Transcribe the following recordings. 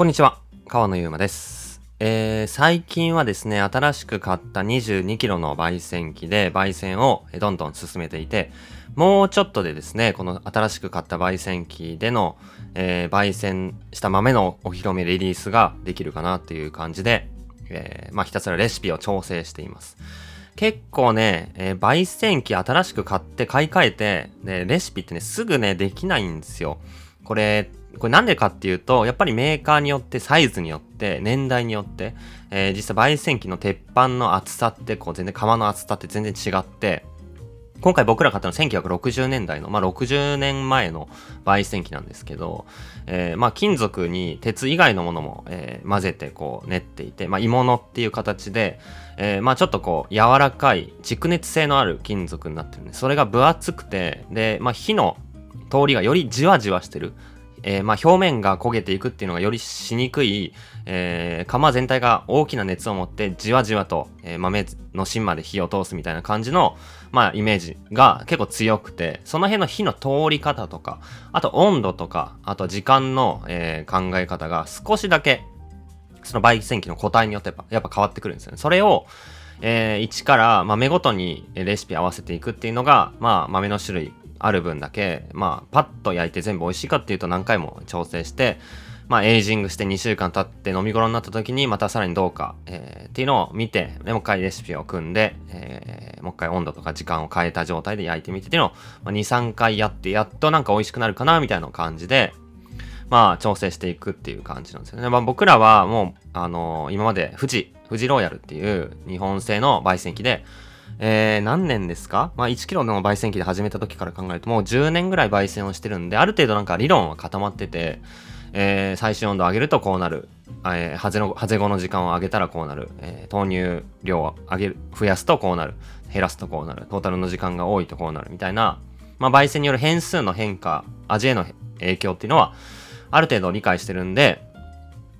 こんにちは、川野ゆうまです。えー、最近はですね、新しく買った22キロの焙煎機で焙煎をどんどん進めていて、もうちょっとでですね、この新しく買った焙煎機での、えー焙煎した豆のお披露目リリースができるかなっていう感じで、えーまあひたすらレシピを調整しています。結構ね、えー焙煎機新しく買って買い替えて、で、レシピってね、すぐね、できないんですよ。これ、これなんでかっていうと、やっぱりメーカーによって、サイズによって、年代によって、えー実際焙煎機の鉄板の厚さって、こう全然釜の厚さって全然違って、今回僕ら買ったのは1960年代の、まあ、60年前の焙煎機なんですけど、えーまあ、金属に鉄以外のものも、えー混ぜてこう練っていて、まあ、鋳物っていう形で、えーまあ、ちょっとこう柔らかい蓄熱性のある金属になってるんでそれが分厚くてで、まあ、火の通りがよりじわじわしてる。えーまあ表面が焦げていくっていうのがよりしにくい、えー釜全体が大きな熱を持ってじわじわと、えー豆の芯まで火を通すみたいな感じの、まあ、イメージが結構強くてその辺の火の通り方とかあと温度とかあと時間の、えー考え方が少しだけその焙煎機の個体によってやっぱ変わってくるんですよね。それを、えー一から豆ごとにレシピ合わせていくっていうのが、まあ、豆の種類ある分だけ、まあ、パッと焼いて全部美味しいかっていうと何回も調整して、まあ、エイジングして2週間経って飲み頃になった時にまたさらにどうか、えーっていうのを見て、でもう一回レシピを組んで、えーもう一回温度とか時間を変えた状態で焼いてみてっていうのを、まあ、2、3回やって、やっとなんか美味しくなるかなみたいな感じで、まあ、調整していくっていう感じなんですよね。まあ、僕らはもう、あのー今まで富士、富士ローヤルっていう日本製の焙煎機で、えー、何年ですか？まあ、1キロの焙煎機で始めた時から考えると、もう10年ぐらい焙煎をしてるんで、ある程度なんか理論は固まってて、えー最終温度を上げるとこうなる。えー、ハゼの、ハゼ後の時間を上げたらこうなる。えー豆乳量を上げる、増やすとこうなる。減らすとこうなる。トータルの時間が多いとこうなる。みたいな、まあ、焙煎による変数の変化、味への影響っていうのは、ある程度理解してるんで、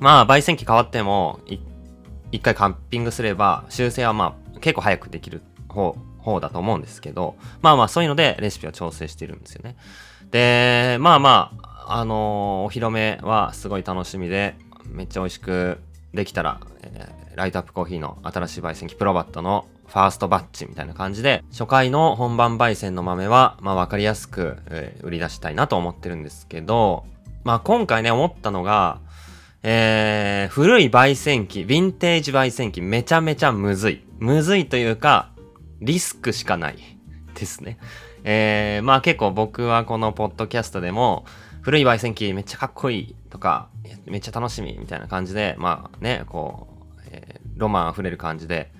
まあ、焙煎機変わっても、一回カッピングすれば、修正はまあ、結構早くできる方、方だと思うんですけど、まあまあ、そういうのでレシピを調整してるんですよね。で、まあまあ、あのーお披露目はすごい楽しみで、めっちゃ美味しくできたら、えーライトアップコーヒーの新しい焙煎機プロバットのファーストバッチみたいな感じで、初回の本番焙煎の豆は、まあわかりやすく、えー売り出したいなと思ってるんですけど、まあ今回ね、思ったのが、えー、古い焙煎機、ヴィンテージ焙煎機、めちゃめちゃむずい。むずいというか、リスクしかないですね。えー、まあ結構僕はこのポッドキャストでも、古い焙煎機めっちゃかっこいいとか、めっちゃ楽しみみたいな感じで、まあね、こう、えーロマン溢れる感じで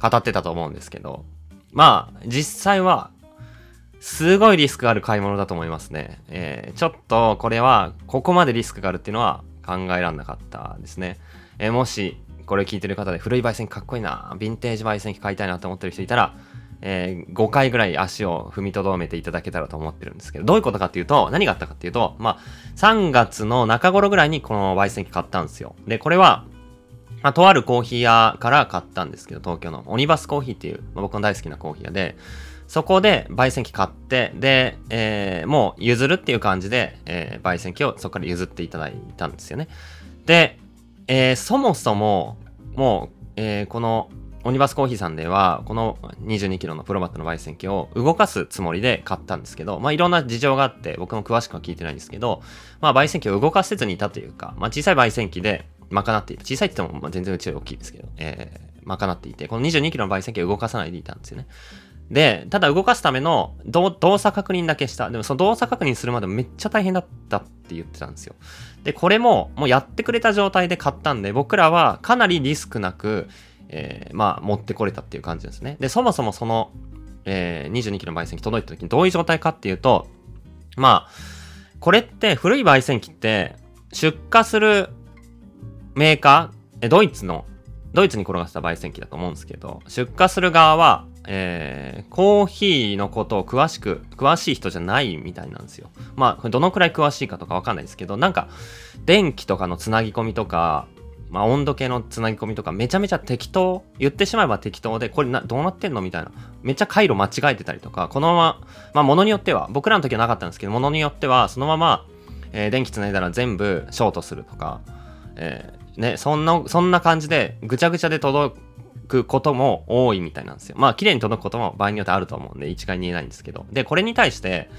語ってたと思うんですけど、まあ実際は、すごいリスクがある買い物だと思いますね。えーちょっとこれは、ここまでリスクがあるっていうのは考えられなかったですね。えーもし、これ聞いてる方で古い焙煎かっこいいな、ヴィンテージ焙煎機買いたいなと思ってる人いたら、えー5回ぐらい足を踏みとどめていただけたらと思ってるんですけど、どういうことかっていうと、何があったかっていうと、まあ、3月の中頃ぐらいにこの焙煎機買ったんですよ。で、これは、まあ、とあるコーヒー屋から買ったんですけど、東京のオニバスコーヒーっていう、まあ僕の大好きなコーヒー屋で、そこで焙煎機買って、で、えーもう譲るっていう感じで、えー焙煎機をそこから譲っていただいたんですよね。で、えーそもそも、もう、えーこのオニバスコーヒーさんでは、この22キロのプロバットの焙煎機を動かすつもりで買ったんですけど、まあいろんな事情があって、僕も詳しくは聞いてないんですけど、まあ焙煎機を動かせずにいたというか、まあ小さい焙煎機で賄っていた。小さいって言っても全然うちより大きいですけど、えー賄っていて、この22キロの焙煎機を動かさないでいたんですよね。で、ただ動かすための動作確認だけした。でもその動作確認するまでめっちゃ大変だったって言ってたんですよ。で、これももうやってくれた状態で買ったんで、僕らはかなりリスクなく、えーまあ持ってこれたっていう感じですね。で、そもそもその、えー22キロの焙煎機届いた時にどういう状態かっていうと、まあ、これって古い焙煎機って出荷するメーカー、ドイツのドイツに転がせた焙煎機だと思うんですけど、出荷する側は、えー、コーヒーのことを詳しく、詳しい人じゃないみたいなんですよ。まあ、どのくらい詳しいかとかわかんないですけど、なんか、電気とかのつなぎ込みとか、まあ、温度計のつなぎ込みとか、めちゃめちゃ適当、言ってしまえば適当で、これな、どうなってんのみたいな。めっちゃ回路間違えてたりとか、このまま、まあ、ものによっては、僕らの時はなかったんですけど、ものによっては、そのまま、えー電気つないだら全部ショートするとか、えー、ね、そんな、そんな感じでぐちゃぐちゃで届くくことも多いみたいなんですよ。まあ、綺麗に届くことも場合によってあると思うんで、一概に言えないんですけど。で、これに対して、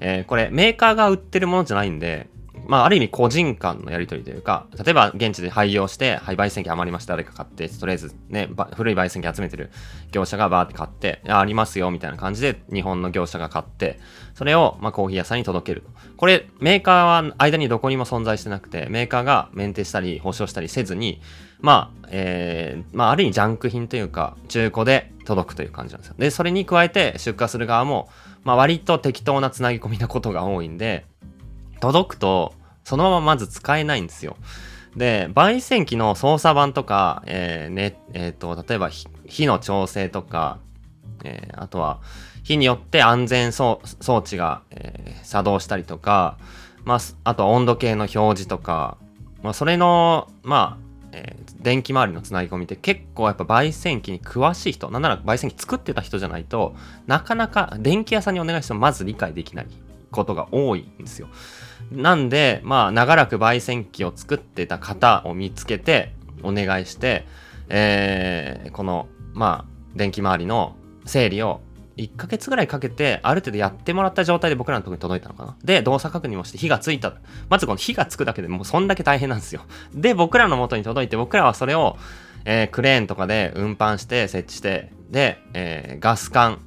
えー、これメーカーが売ってるものじゃないんで、まあ、ある意味個人間のやり取りというか、例えば現地で廃業して、はい、焙煎機余りました、誰か買って、とりあえずね、古い焙煎機集めてる業者がバーって買って、ありますよ、みたいな感じで日本の業者が買って、それを、まあ、コーヒー屋さんに届けると。これ、メーカーは間にどこにも存在してなくて、メーカーがメンテしたり、保証したりせずに、まあ、えー、まあ、ある意味ジャンク品というか、中古で届くという感じなんですよ。で、それに加えて出荷する側も、まあ、割と適当なつなぎ込みなことが多いんで、届くと、そのまままず使えないんですよ。で、焙煎機の操作盤とか、えー、ね、えっ、ー、と、例えば火の調整とか、えー、あとは、火によって安全装置が、えー、作動したりとか、まあ、あと温度計の表示とか、まあ、それの、まあ、えー、電気周りのつなぎ込みって結構やっぱ焙煎機に詳しい人、なんなら焙煎機作ってた人じゃないとなかなか電気屋さんにお願いしてもまず理解できないことが多いんですよ。なんで、まあ、長らく焙煎機を作ってた方を見つけて、お願いして、えー、この、まあ、電気周りの整理を1ヶ月ぐらいかけて、ある程度やってもらった状態で僕らのとこに届いたのかな。で、動作確認をして火がついた。まずこの火がつくだけでもうそんだけ大変なんですよ。で、僕らの元に届いて、僕らはそれを、えー、クレーンとかで運搬して設置して、で、えー、ガス管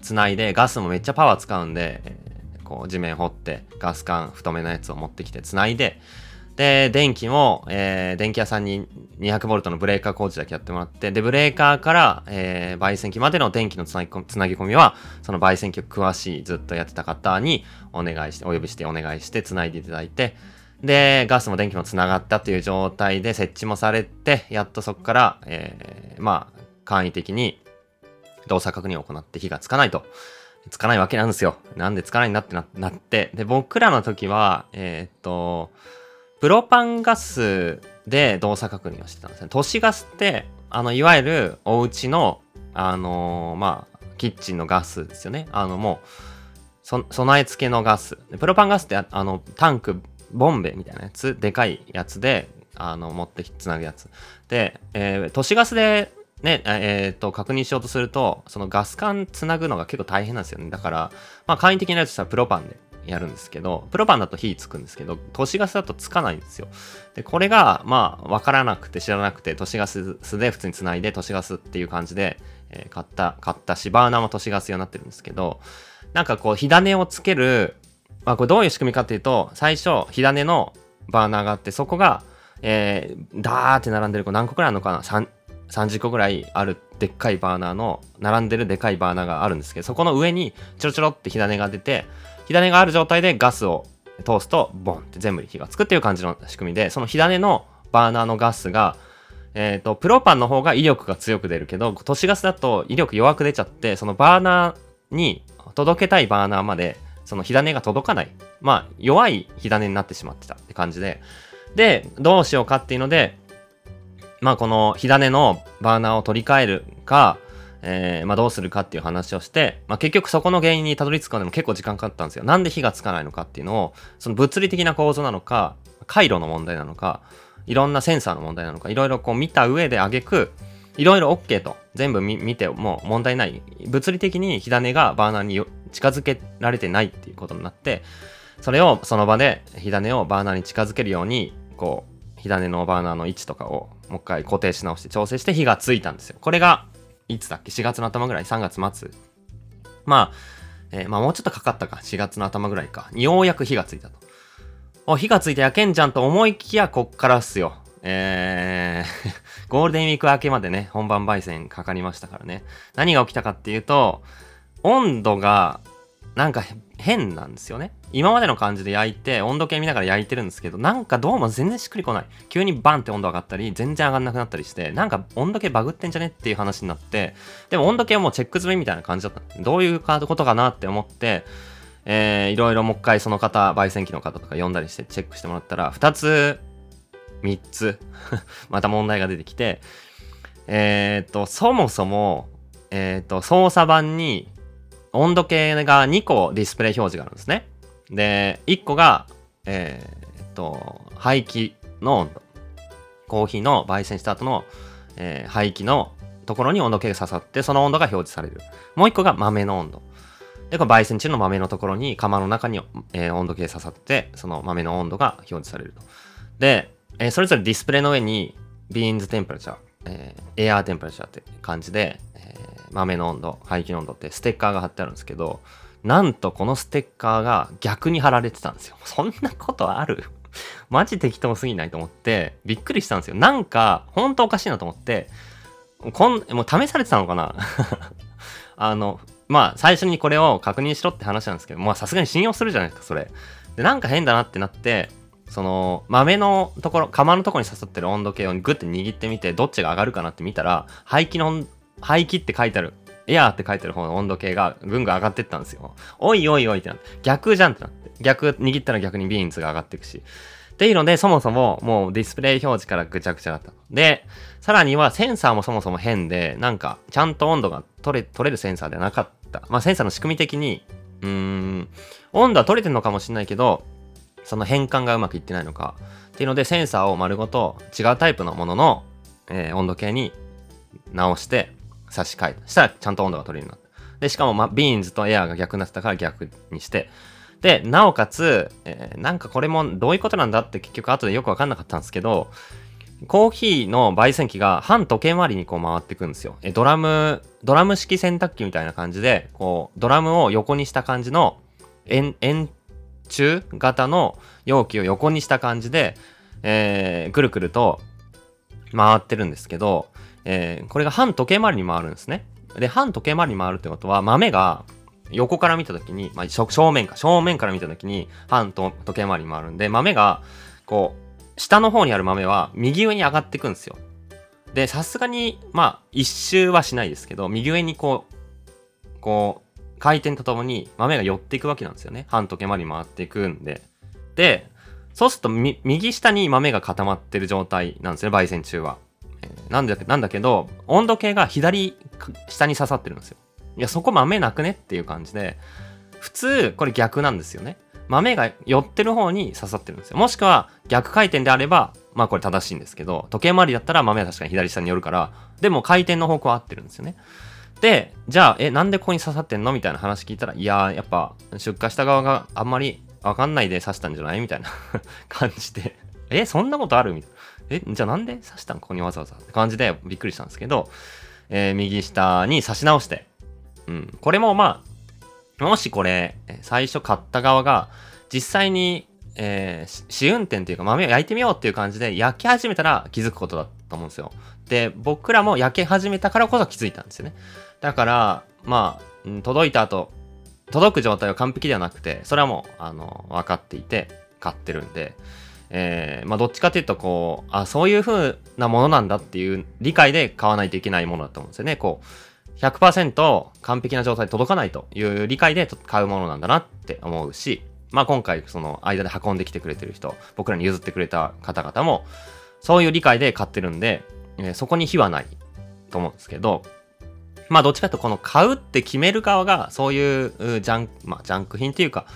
つないで、ガスもめっちゃパワー使うんで、こう地面掘ってガス管太めのやつを持ってきて繋いでで電気も、えー、電気屋さんに 200V のブレーカー工事だけやってもらってでブレーカーから、えー、焙煎機までの電気のつなぎぎ込みはその焙煎機を詳しいずっとやってた方にお願いしてお呼びしてお願いして繋いでいただいてで、ガスも電気も繋がったという状態で設置もされて、やっとそこから、えー、まあ、簡易的に動作確認を行って火がつかないと。つかないわけなんですよ。なんでつかないんだってななって。で、僕らの時は、えー、っと、プロパンガスで動作確認をしてたんですね。都市ガスって、あの、いわゆるお家の、あのー、まあ、キッチンのガスですよね。あの、もう、備え付けのガス。プロパンガスって、あの、タンク、ボンベみたいなやつ、でかいやつで、あの、持ってつなぐやつ。で、えー、都市ガスでね、えっ、ー、と、確認しようとすると、そのガス管つなぐのが結構大変なんですよね。だから、まあ、簡易的なやつしたらプロパンでやるんですけど、プロパンだと火つくんですけど、都市ガスだとつかないんですよ。で、これが、まあ、わからなくて知らなくて、都市ガスで普通につないで、都市ガスっていう感じで、えー、買った、買ったし、バーナーも都市ガス用になってるんですけど、なんかこう、火種をつける、まあ、これどういう仕組みかっていうと、最初、火種のバーナーがあって、そこが、えー、ダーって並んでる、こう何個くらいあるのかな？30個ぐらいあるでっかいバーナーの並んでるでかいバーナーがあるんですけどそこの上にちょろちょろって火種が出て火種がある状態でガスを通すとボンって全部に火がつくっていう感じの仕組みでその火種のバーナーのガスがえっ、ー、とプロパンの方が威力が強く出るけど都市ガスだと威力弱く出ちゃってそのバーナーに届けたいバーナーまでその火種が届かないまあ弱い火種になってしまってたって感じででどうしようかっていうのでまあこの火種のバーナーを取り替えるか、えー、まあどうするかっていう話をして、まあ結局そこの原因にたどり着くのでも結構時間かかったんですよ。なんで火がつかないのかっていうのを、その物理的な構造なのか、回路の問題なのか、いろんなセンサーの問題なのか、いろいろこう見た上であげく、いろいろ OK と、全部見ても問題ない。物理的に火種がバーナーに近づけられてないっていうことになって、それをその場で火種をバーナーに近づけるように、こう、火種のバーナーの位置とかをもう一回固定し直して調整して火がついたんですよ。これが、いつだっけ ?4 月の頭ぐらい ?3 月末まあ、えー、まあもうちょっとかかったか。4月の頭ぐらいか。ようやく火がついたと。お、火がついて焼けんじゃんと思いきや、こっからっすよ。えー ゴールデンウィーク明けまでね、本番焙煎かかりましたからね。何が起きたかっていうと、温度が、なんか変なんですよね。今までの感じで焼いて、温度計見ながら焼いてるんですけど、なんかどうも全然しっくりこない。急にバンって温度上がったり、全然上がんなくなったりして、なんか温度計バグってんじゃねっていう話になって、でも温度計はもうチェック済みみたいな感じだった。どういうことかなって思って、えー、いろいろもう一回その方、焙煎機の方とか呼んだりしてチェックしてもらったら、2つ、3つ また問題が出てきて、えー、っと、そもそも、えー、っと、操作盤に温度計が2個ディスプレイ表示があるんですね。で、1個が、えー、っと、排気の温度。コーヒーの焙煎した後の、えー、排気のところに温度計が刺さって、その温度が表示される。もう一個が豆の温度。で、これ焙煎中の豆のところに、釜の中に、えー、温度計刺さって、その豆の温度が表示されると。で、えー、それぞれディスプレイの上に、ビーンズテンプレチャー、えー、エアーテンプレチャーって感じで、えー、豆の温度、排気の温度ってステッカーが貼ってあるんですけど、なんとこのステッカーが逆に貼られてたんですよ。そんなことある？マジ適当すぎないと思って、びっくりしたんですよ。なんか、ほんとおかしいなと思って、こん、もう試されてたのかな？あの、まあ、最初にこれを確認しろって話なんですけど、まあ、さすがに信用するじゃないですか、それ。で、なんか変だなってなって、その、豆のところ、釜のところに刺さってる温度計をグッて握ってみて、どっちが上がるかなって見たら、排気の、排気って書いてある、エアーって書いてある方の温度計がぐんぐん上がってったんですよ。おいおいおいってなって、逆じゃんってなって、逆握ったら逆にビーンズが上がっていくし。っていうので、そもそももうディスプレイ表示からぐちゃぐちゃだった。で、さらにはセンサーもそもそも変で、なんか、ちゃんと温度が取れ、取れるセンサーではなかった。まあ、センサーの仕組み的に、うーん、温度は取れてるのかもしれないけど、その変換がうまくいってないのか。っていうので、センサーを丸ごと違うタイプのものの、えー、温度計に直して差し替えた。したらちゃんと温度が取れるようになった。で、しかも、ま、ビーンズとエアーが逆になってたから逆にして、で、なおかつ、えー、なんかこれもどういうことなんだって結局後でよくわかんなかったんですけど、コーヒーの焙煎機が半時計回りにこう回っていくんですよ。え、ドラム、ドラム式洗濯機みたいな感じで、こう、ドラムを横にした感じの、円、円柱型の容器を横にした感じで、えー、くるくると回ってるんですけど、えー、これが半時計回りに回るんですね。で、半時計回りに回るってことは、豆が横から見たときに、まあ、正面か、正面から見たときに、半時計回りに回るんで、豆が、こう、下の方にある豆は右上に上がっていくんですよ。で、さすがに、まあ、一周はしないですけど、右上にこう、こう、回転とともに豆が寄っていくわけなんですよね。半時計回り回っていくんで。で、そうすると右下に豆が固まってる状態なんですね、焙煎中は。えー、なんだなんだけど、温度計が左下に刺さってるんですよ。いや、そこ豆なくねっていう感じで、普通、これ逆なんですよね。豆が寄ってる方に刺さってるんですよ。もしくは逆回転であれば、まあこれ正しいんですけど、時計回りだったら豆は確かに左下に寄るから、でも回転の方向は合ってるんですよね。で、じゃあ、え、なんでここに刺さってんの？みたいな話聞いたら、いやーやっぱ出荷した側があんまりわかんないで刺したんじゃない？みたいな 感じで、え、そんなことある？みたいな。え、じゃあなんで刺したん？ここにわざわざって感じでびっくりしたんですけど、えー、右下に刺し直して、うん。これもまあ、もしこれ、最初買った側が、実際に、えー、試運転というか豆を焼いてみようっていう感じで焼き始めたら気づくことだと思うんですよ。で、僕らも焼け始めたからこそ気づいたんですよね。だから、まあ、届いた後、届く状態は完璧ではなくて、それはもう、あの、分かっていて、買ってるんで、えー、まあ、どっちかっていうと、こう、あ、そういう風なものなんだっていう理解で買わないといけないものだと思うんですよね。こう、100%完璧な状態で届かないという理解で買うものなんだなって思うし、まあ今回その間で運んできてくれてる人、僕らに譲ってくれた方々も、そういう理解で買ってるんで、えー、そこに非はないと思うんですけど、まあどっちかというとこの買うって決める側がそういうジャンク、まあジャンク品っていうか、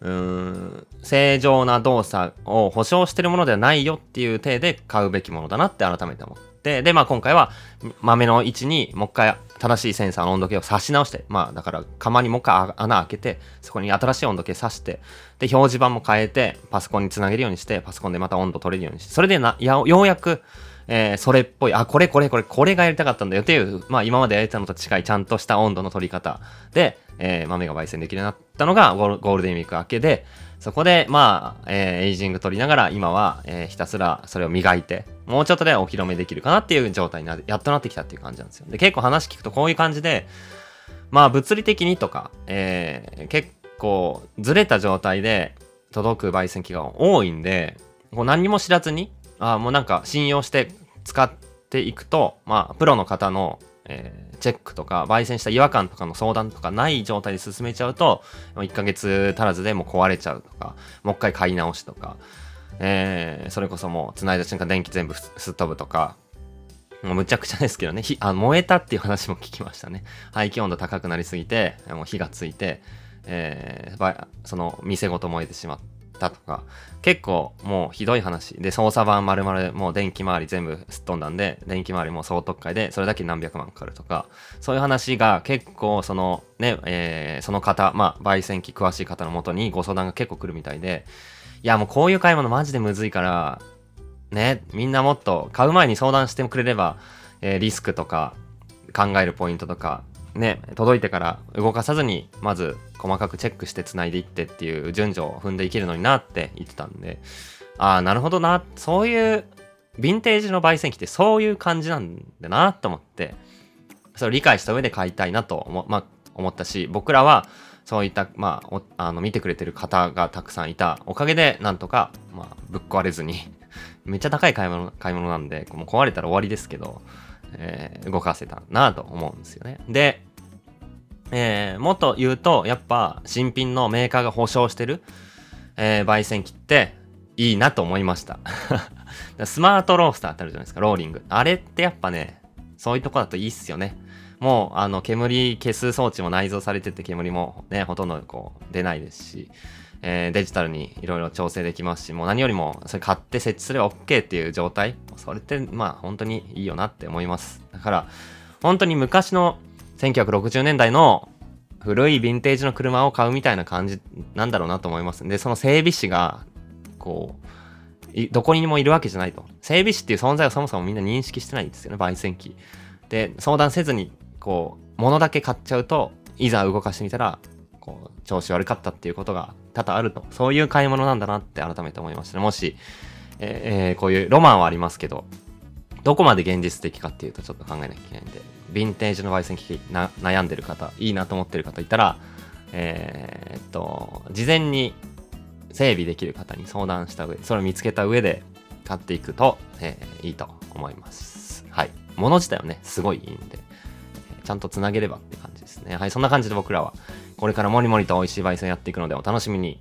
うん、正常な動作を保証してるものではないよっていう体で買うべきものだなって改めて思って、で、まあ今回は豆の位置にもう一回正しいセンサーの温度計を差し直して、まあだから釜にもう一回穴開けて、そこに新しい温度計挿して、で、表示板も変えて、パソコンにつなげるようにして、パソコンでまた温度取れるようにして、それでな、ようやく、えー、それっぽい、あ、これこれこれ、これがやりたかったんだよっていう、まあ今までやりたのと近いちゃんとした温度の取り方で、えー、豆が焙煎できるようになったのがゴールデンウィーク明けで、そこで、まあ、えー、エイジング取りながら、今は、えー、ひたすらそれを磨いて、もうちょっとでお披露目できるかなっていう状態になやっとなってきたっていう感じなんですよ。で、結構話聞くとこういう感じで、まあ、物理的にとか、えー、結構ずれた状態で届く焙煎機が多いんで、こう何も知らずに、あもうなんか信用して使っていくと、まあ、プロの方の、えー、チェックとか、焙煎した違和感とかの相談とかない状態で進めちゃうと、1ヶ月足らずでもう壊れちゃうとか、もう一回買い直しとか、えー、それこそもう繋いだ瞬間電気全部すっ飛ぶとか、もうむちゃくちゃですけどね、あ燃えたっていう話も聞きましたね。排気温度高くなりすぎて、もう火がついて、えー、その店ごと燃えてしまったとか、結構もうひどい話。で、操作盤丸々もう電気回り全部すっ飛んだんで、電気回りも総特会でそれだけ何百万かかるとか、そういう話が結構そのね、えー、その方、まあ、焙煎機詳しい方のもとにご相談が結構来るみたいで、いやもうこういう買い物マジでむずいから、ね、みんなもっと買う前に相談してくれれば、えー、リスクとか考えるポイントとかね、届いてから動かさずに、まず細かくチェックして繋いでいってっていう順序を踏んでいけるのになって言ってたんで、ああ、なるほどな、そういう、ヴィンテージの焙煎機ってそういう感じなんだなと思って、それを理解した上で買いたいなと思,、まあ、思ったし、僕らはそういった、まあ、あの見てくれてる方がたくさんいたおかげで、なんとか、まあ、ぶっ壊れずに。めっちゃ高い買い物買い物なんで、もう壊れたら終わりですけど、えー、動かせたなと思うんですよね。で、えー、もっと言うと、やっぱ新品のメーカーが保証してる、えー、焙煎機っていいなと思いました。スマートロースターってあるじゃないですか、ローリング。あれってやっぱね、そういうとこだといいっすよね。もう、あの、煙消す装置も内蔵されてて、煙もね、ほとんどこう、出ないですし、えー、デジタルにいろいろ調整できますし、もう何よりも、それ買って設置すれば OK っていう状態、それって、まあ、本当にいいよなって思います。だから、本当に昔の1960年代の古いヴィンテージの車を買うみたいな感じなんだろうなと思います。で、その整備士が、こう、どこにもいるわけじゃないと。整備士っていう存在をそもそもみんな認識してないんですよね、焙煎機。で、相談せずに、こう、物だけ買っちゃうと、いざ動かしてみたら、こう、調子悪かったっていうことが多々あると。そういう買い物なんだなって改めて思いましたね。もし、えー、こういうロマンはありますけど、どこまで現実的かっていうとちょっと考えなきゃいけないんで、ヴィンテージの焙煎機器な悩んでる方、いいなと思ってる方いたら、えー、っと、事前に整備できる方に相談した上、それを見つけた上で買っていくと、えー、いいと思います。はい。物自体はね、すごいいいんで、ちゃんとつなげればって感じですね。はい、そんな感じで僕らは、これからもりもりと美味しい焙煎やっていくのでお楽しみに。